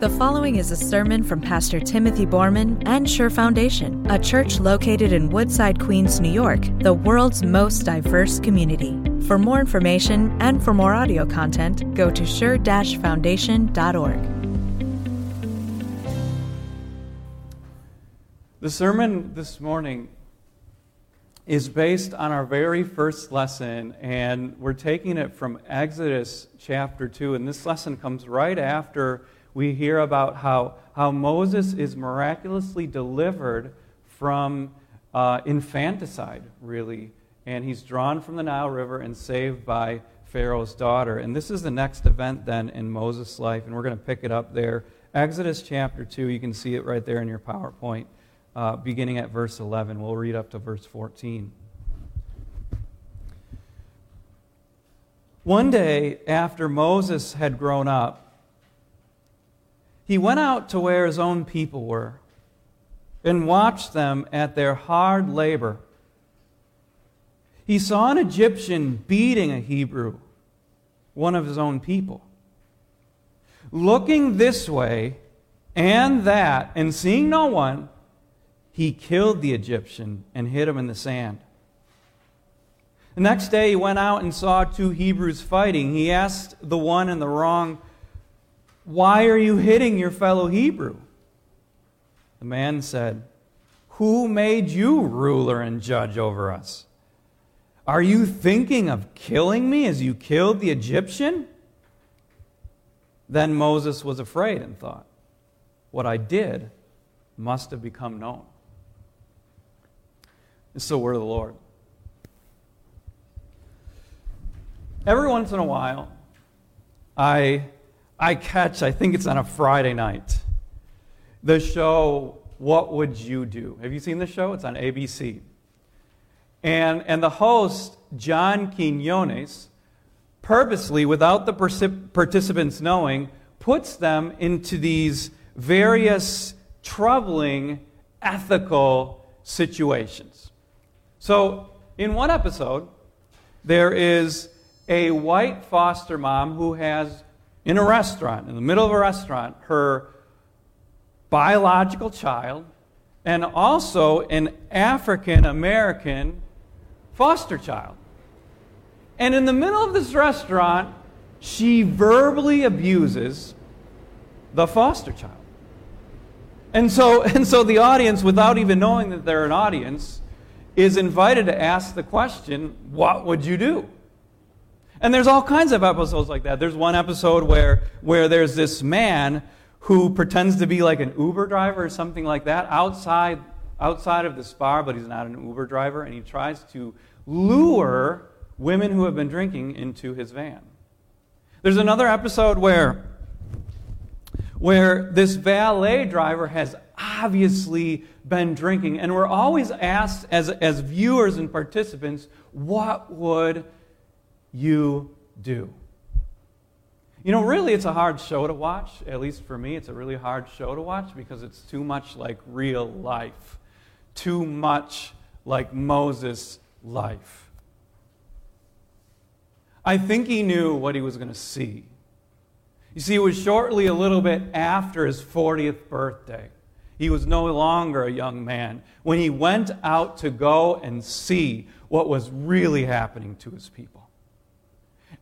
The following is a sermon from Pastor Timothy Borman and Sure Foundation, a church located in Woodside, Queens, New York, the world's most diverse community. For more information and for more audio content, go to sure-foundation.org. The sermon this morning is based on our very first lesson, and we're taking it from Exodus chapter 2. And this lesson comes right after we hear about how, how Moses is miraculously delivered from uh, infanticide, really. And he's drawn from the Nile River and saved by Pharaoh's daughter. And this is the next event then in Moses' life, and we're going to pick it up there. Exodus chapter 2, you can see it right there in your PowerPoint, uh, beginning at verse 11. We'll read up to verse 14. One day after Moses had grown up, he went out to where his own people were and watched them at their hard labor. He saw an Egyptian beating a Hebrew, one of his own people. Looking this way and that, and seeing no one, he killed the Egyptian and hid him in the sand. The next day, he went out and saw two Hebrews fighting. He asked the one in the wrong why are you hitting your fellow Hebrew? The man said, Who made you ruler and judge over us? Are you thinking of killing me as you killed the Egyptian? Then Moses was afraid and thought, What I did must have become known. Is the word of the Lord. Every once in a while, I I catch, I think it's on a Friday night, the show What Would You Do? Have you seen the show? It's on ABC. And, and the host, John Quinones, purposely, without the participants knowing, puts them into these various troubling ethical situations. So, in one episode, there is a white foster mom who has in a restaurant, in the middle of a restaurant, her biological child and also an African American foster child. And in the middle of this restaurant, she verbally abuses the foster child. And so, and so the audience, without even knowing that they're an audience, is invited to ask the question, What would you do? And there's all kinds of episodes like that. There's one episode where, where there's this man who pretends to be like an Uber driver or something like that outside, outside of this bar, but he's not an Uber driver, and he tries to lure women who have been drinking into his van. There's another episode where, where this valet driver has obviously been drinking, and we're always asked as, as viewers and participants, what would you do. You know, really, it's a hard show to watch. At least for me, it's a really hard show to watch because it's too much like real life, too much like Moses' life. I think he knew what he was going to see. You see, it was shortly a little bit after his 40th birthday. He was no longer a young man when he went out to go and see what was really happening to his people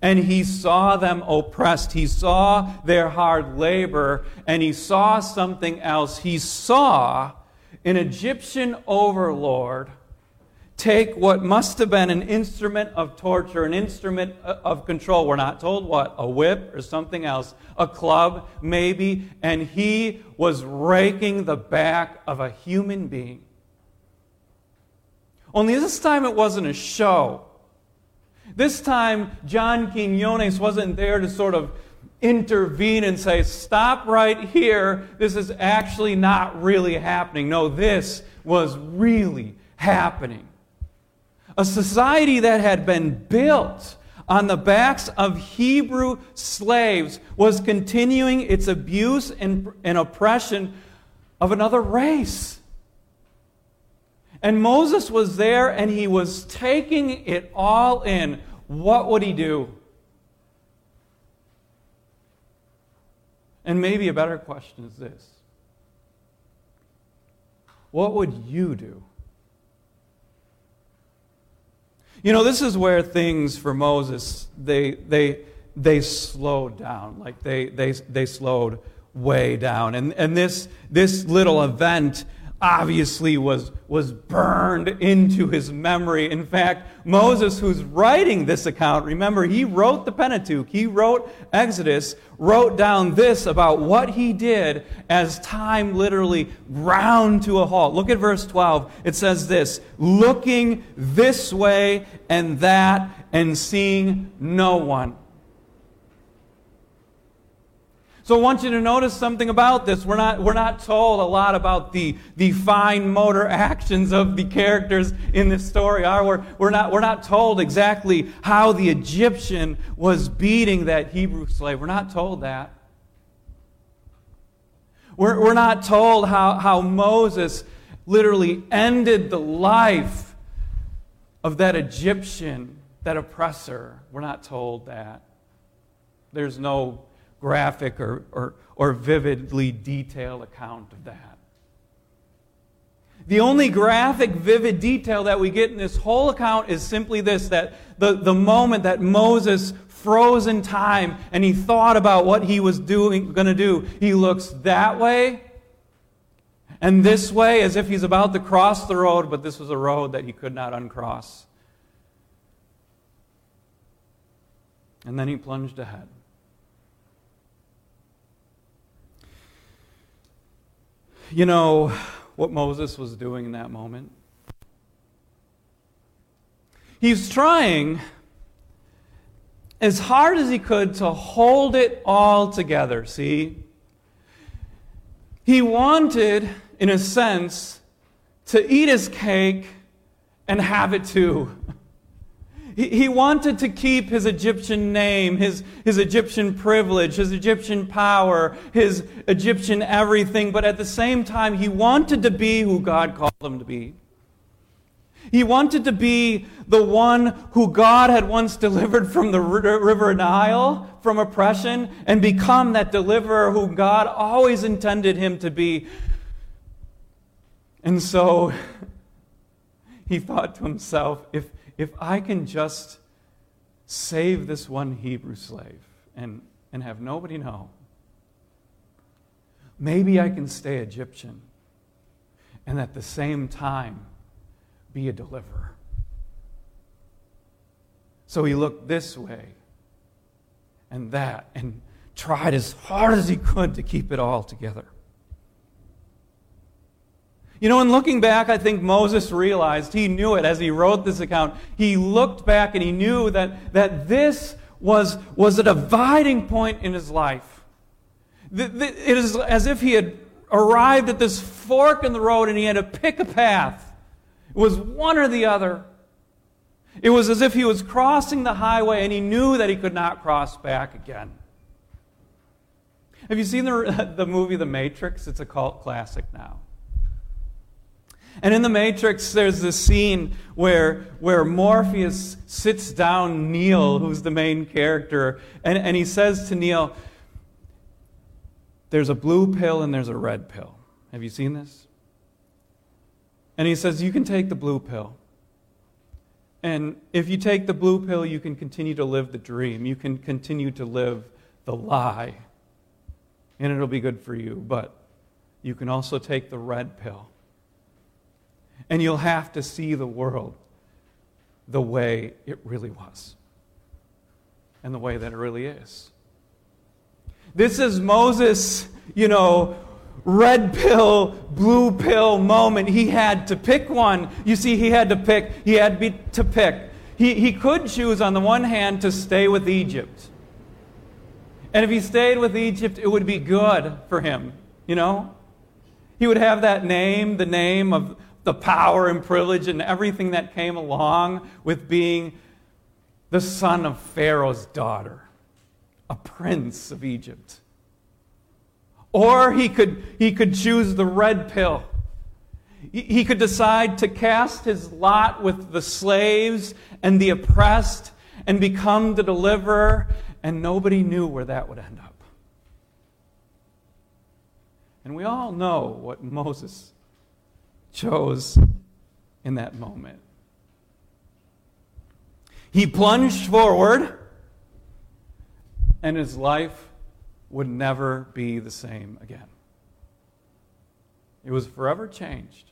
and he saw them oppressed. He saw their hard labor, and he saw something else. He saw an Egyptian overlord take what must have been an instrument of torture, an instrument of control. We're not told what, a whip or something else, a club maybe, and he was raking the back of a human being. Only this time it wasn't a show. This time, John Quinones wasn't there to sort of intervene and say, Stop right here. This is actually not really happening. No, this was really happening. A society that had been built on the backs of Hebrew slaves was continuing its abuse and, and oppression of another race. And Moses was there and he was taking it all in. What would he do? And maybe a better question is this What would you do? You know, this is where things for Moses, they, they, they slowed down. Like they, they, they slowed way down. And, and this, this little event obviously was, was burned into his memory. In fact, Moses, who's writing this account, remember, he wrote the Pentateuch, he wrote Exodus, wrote down this about what he did as time literally ground to a halt. Look at verse 12. It says this looking this way and that and seeing no one. So I want you to notice something about this. We're not, we're not told a lot about the, the fine motor actions of the characters in this story, are we? We're not, we're not told exactly how the Egyptian was beating that Hebrew slave. We're not told that. We're, we're not told how, how Moses literally ended the life of that Egyptian, that oppressor. We're not told that. There's no graphic or, or, or vividly detailed account of that. The only graphic, vivid detail that we get in this whole account is simply this that the, the moment that Moses froze in time and he thought about what he was doing going to do, he looks that way and this way as if he's about to cross the road, but this was a road that he could not uncross. And then he plunged ahead. You know what Moses was doing in that moment? He's trying as hard as he could to hold it all together, see? He wanted, in a sense, to eat his cake and have it too. He, wanted to keep his Egyptian name, his, his Egyptian privilege, his Egyptian power, his Egyptian everything, but at the same time, he wanted to be who God called him to be. He wanted to be the one who God had once delivered from the river Nile, from oppression, and become that deliverer who God always intended him to be. And so he thought to himself, if, if I can just save this one Hebrew slave and, and have nobody know, maybe I can stay Egyptian and at the same time be a deliverer. So he looked this way and that and tried as hard as he could to keep it all together. You know, in looking back, I think Moses realized, he knew it as he wrote this account. He looked back and he knew that, that this was, was a dividing point in his life. It is as if he had arrived at this fork in the road and he had to pick a path. It was one or the other. It was as if he was crossing the highway and he knew that he could not cross back again. Have you seen the, the movie The Matrix? It's a cult classic now. And in The Matrix, there's this scene where, where Morpheus sits down Neo, who's the main character, and, and he says to Neo, There's a blue pill and there's a red pill. Have you seen this? And he says, You can take the blue pill. And if you take the blue pill, you can continue to live the dream. You can continue to live the lie. And it'll be good for you. But you can also take the red pill and you'll have to see the world the way it really was and the way that it really is. This is Moses, you know, red pill, blue pill moment. He had to pick one. You see, he had to pick. He had to pick. He, he could choose, on the one hand, to stay with Egypt. And if he stayed with Egypt, it would be good for him, you know? He would have that name, the name of the power and privilege and everything that came along with being the son of Pharaoh's daughter, a prince of Egypt. Or he could, he could choose the red pill. He could decide to cast his lot with the slaves and the oppressed and become the deliverer, and nobody knew where that would end up. And we all know what Moses chose in that moment. He plunged forward, and his life would never be the same again. It was forever changed.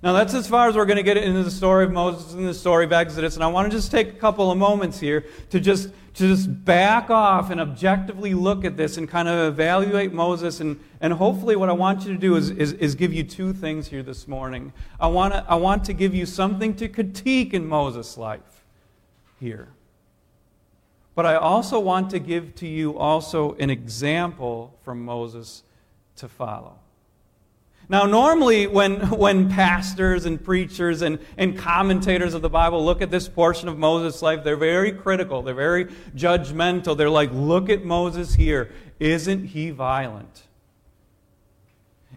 Now, that's as far as we're going to get into the story of Moses and the story of Exodus. And I want to just take a couple of moments here to just, to just back off and objectively look at this and kind of evaluate Moses. And, and hopefully, what I want you to do is, is, is give you two things here this morning. I want, to, I want to give you something to critique in Moses' life here. But I also want to give to you also an example from Moses to follow. Now, normally, when, when pastors and preachers and, and commentators of the Bible look at this portion of Moses' life, they're very critical. They're very judgmental. They're like, look at Moses here. Isn't he violent?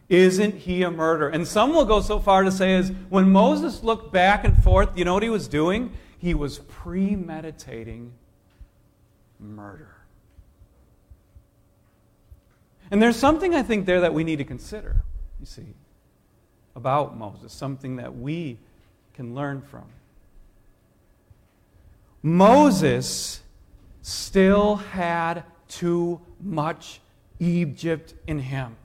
Isn't he a murderer? And some will go so far to say, is when Moses looked back and forth, you know what he was doing? He was premeditating murder. And there's something I think there that we need to consider you see, about Moses, something that we can learn from. Moses still had too much Egypt in him.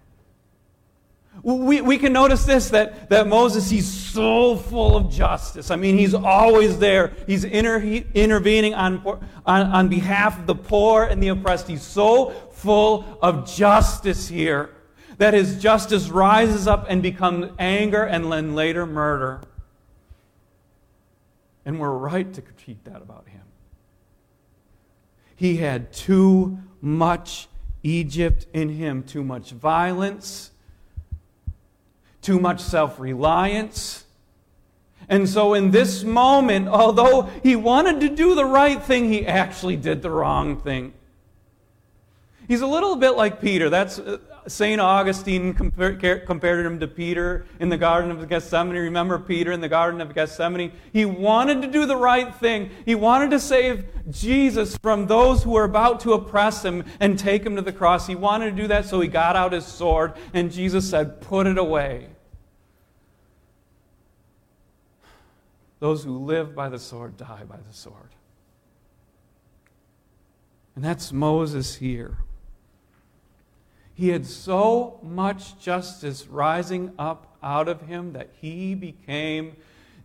We, we can notice this that, that Moses, he's so full of justice. I mean, he's always there. He's inter, he, intervening on, on, on behalf of the poor and the oppressed. He's so full of justice here that his justice rises up and becomes anger and then later murder. And we're right to critique that about him. He had too much Egypt in him, too much violence, too much self reliance. And so, in this moment, although he wanted to do the right thing, he actually did the wrong thing. He's a little bit like Peter. That's St. Augustine compared, compared him to Peter in the Garden of Gethsemane. Remember Peter in the Garden of Gethsemane? He wanted to do the right thing. He wanted to save Jesus from those who were about to oppress him and take him to the cross. He wanted to do that, so he got out his sword, and Jesus said, Put it away. Those who live by the sword die by the sword. And that's Moses here. He had so much justice rising up out of him that he became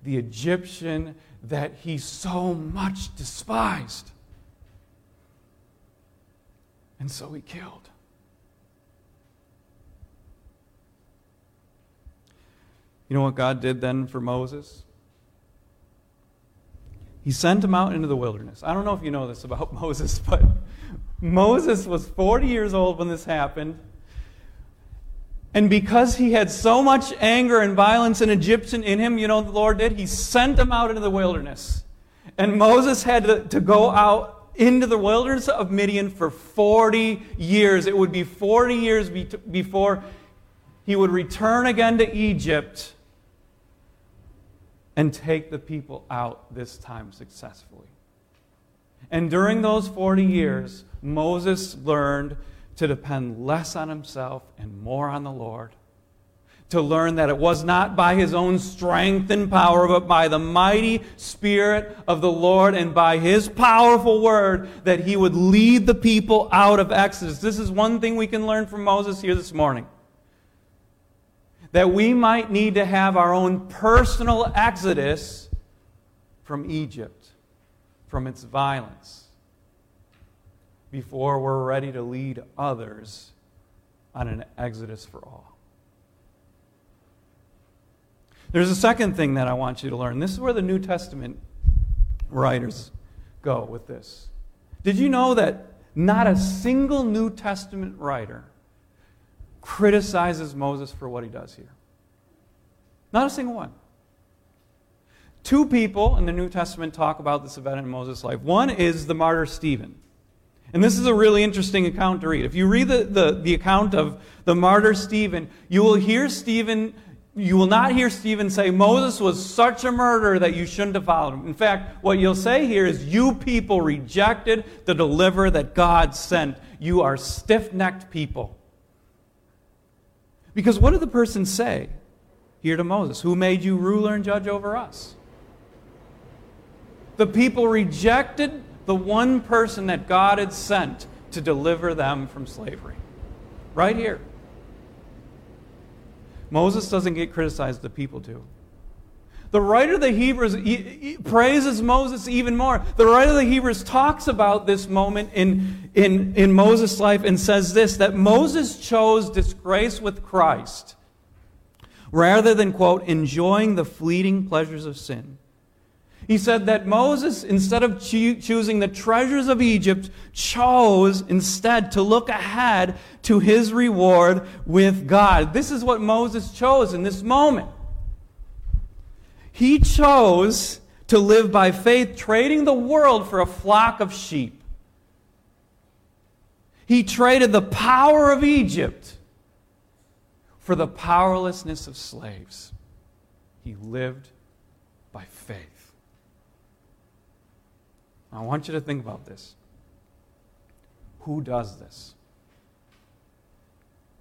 the Egyptian that he so much despised. And so he killed. You know what God did then for Moses? He sent him out into the wilderness. I don't know if you know this about Moses, but Moses was 40 years old when this happened. And because he had so much anger and violence and Egyptian in him, you know the Lord did? He sent him out into the wilderness. And Moses had to, to go out into the wilderness of Midian for 40 years. It would be 40 years be- before he would return again to Egypt and take the people out, this time successfully. And during those 40 years, Moses learned to depend less on himself and more on the Lord. To learn that it was not by his own strength and power, but by the mighty Spirit of the Lord and by his powerful word that he would lead the people out of Exodus. This is one thing we can learn from Moses here this morning. That we might need to have our own personal exodus from Egypt, from its violence before we're ready to lead others on an exodus for all. There's a second thing that I want you to learn. This is where the New Testament writers go with this. Did you know that not a single New Testament writer criticizes Moses for what he does here? Not a single one. Two people in the New Testament talk about this event in Moses' life. One is the martyr Stephen. And this is a really interesting account to read. If you read the, the, the account of the martyr Stephen, you will hear Stephen, you will not hear Stephen say, Moses was such a murderer that you shouldn't have followed him. In fact, what you'll say here is, You people rejected the deliverer that God sent. You are stiff necked people. Because what did the person say here to Moses? Who made you ruler and judge over us? The people rejected the one person that God had sent to deliver them from slavery. Right here. Moses doesn't get criticized, the people do. The writer of the Hebrews praises Moses even more. The writer of the Hebrews talks about this moment in, in, in Moses' life and says this that Moses chose disgrace with Christ rather than, quote, enjoying the fleeting pleasures of sin. He said that Moses, instead of choosing the treasures of Egypt, chose instead to look ahead to his reward with God. This is what Moses chose in this moment. He chose to live by faith, trading the world for a flock of sheep. He traded the power of Egypt for the powerlessness of slaves. He lived by faith. I want you to think about this. Who does this?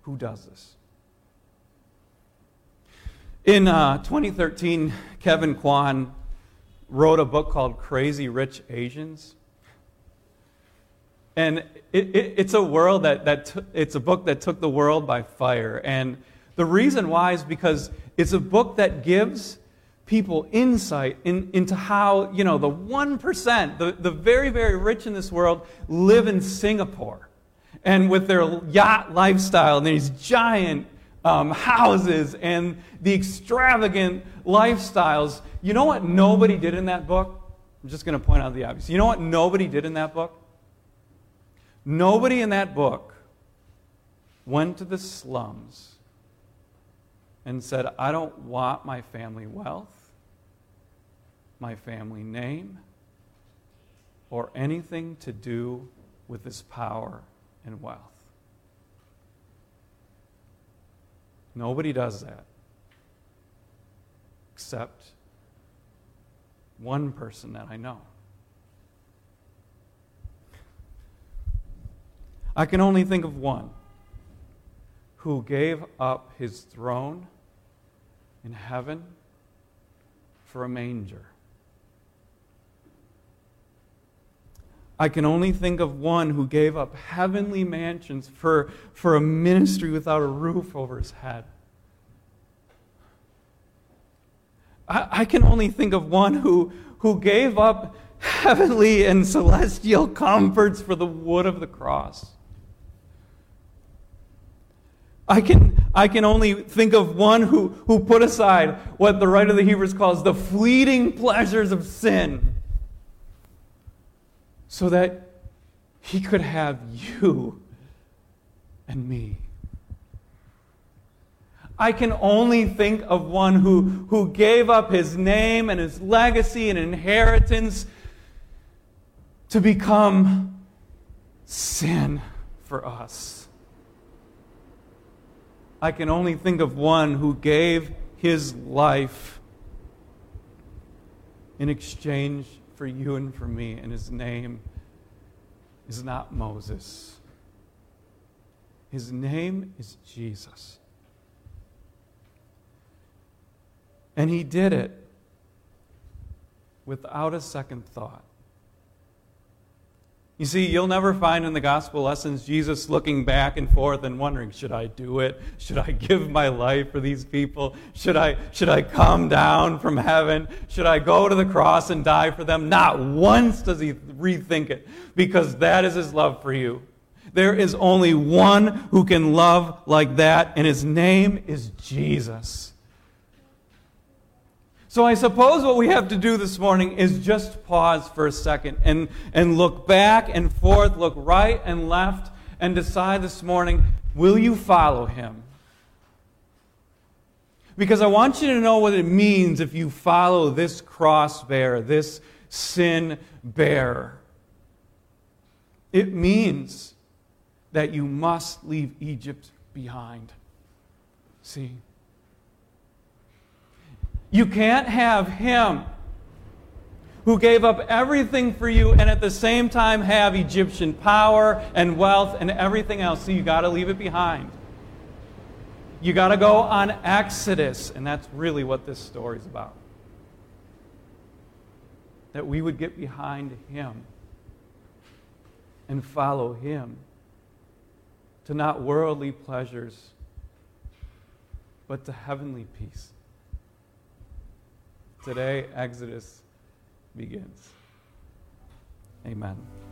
Who does this? In uh, 2013, Kevin Kwan wrote a book called Crazy Rich Asians. And it, it, it's a world that, that t- it's a book that took the world by fire. And the reason why is because it's a book that gives people insight in, into how, you know, the 1%, the, the very, very rich in this world, live in Singapore. And with their yacht lifestyle and these giant um, houses and the extravagant lifestyles. You know what nobody did in that book? I'm just going to point out the obvious. You know what nobody did in that book? Nobody in that book went to the slums and said, I don't want my family wealth, my family name, or anything to do with this power and wealth. Nobody does that except one person that I know. I can only think of one who gave up his throne in heaven for a manger. I can only think of one who gave up heavenly mansions for, for a ministry without a roof over his head. I, I can only think of one who, who gave up heavenly and celestial comforts for the wood of the cross. I can, I can only think of one who, who put aside what the writer of the Hebrews calls the fleeting pleasures of sin so that he could have you and me. I can only think of one who, who gave up his name and his legacy and inheritance to become sin for us. I can only think of one who gave his life in exchange for you and for me, and his name is not Moses. His name is Jesus. And he did it without a second thought. You see, you'll never find in the gospel lessons Jesus looking back and forth and wondering, should I do it? Should I give my life for these people? Should I, should I come down from heaven? Should I go to the cross and die for them? Not once does he rethink it because that is his love for you. There is only one who can love like that, and his name is Jesus. So I suppose what we have to do this morning is just pause for a second and, and look back and forth, look right and left, and decide this morning will you follow him? Because I want you to know what it means if you follow this cross bearer, this sin bearer. It means that you must leave Egypt behind. See? You can't have him who gave up everything for you and at the same time have Egyptian power and wealth and everything else. So you got to leave it behind. You got to go on Exodus. And that's really what this story is about. That we would get behind Him and follow Him to not worldly pleasures, but to heavenly peace. Today, Exodus begins. Amen.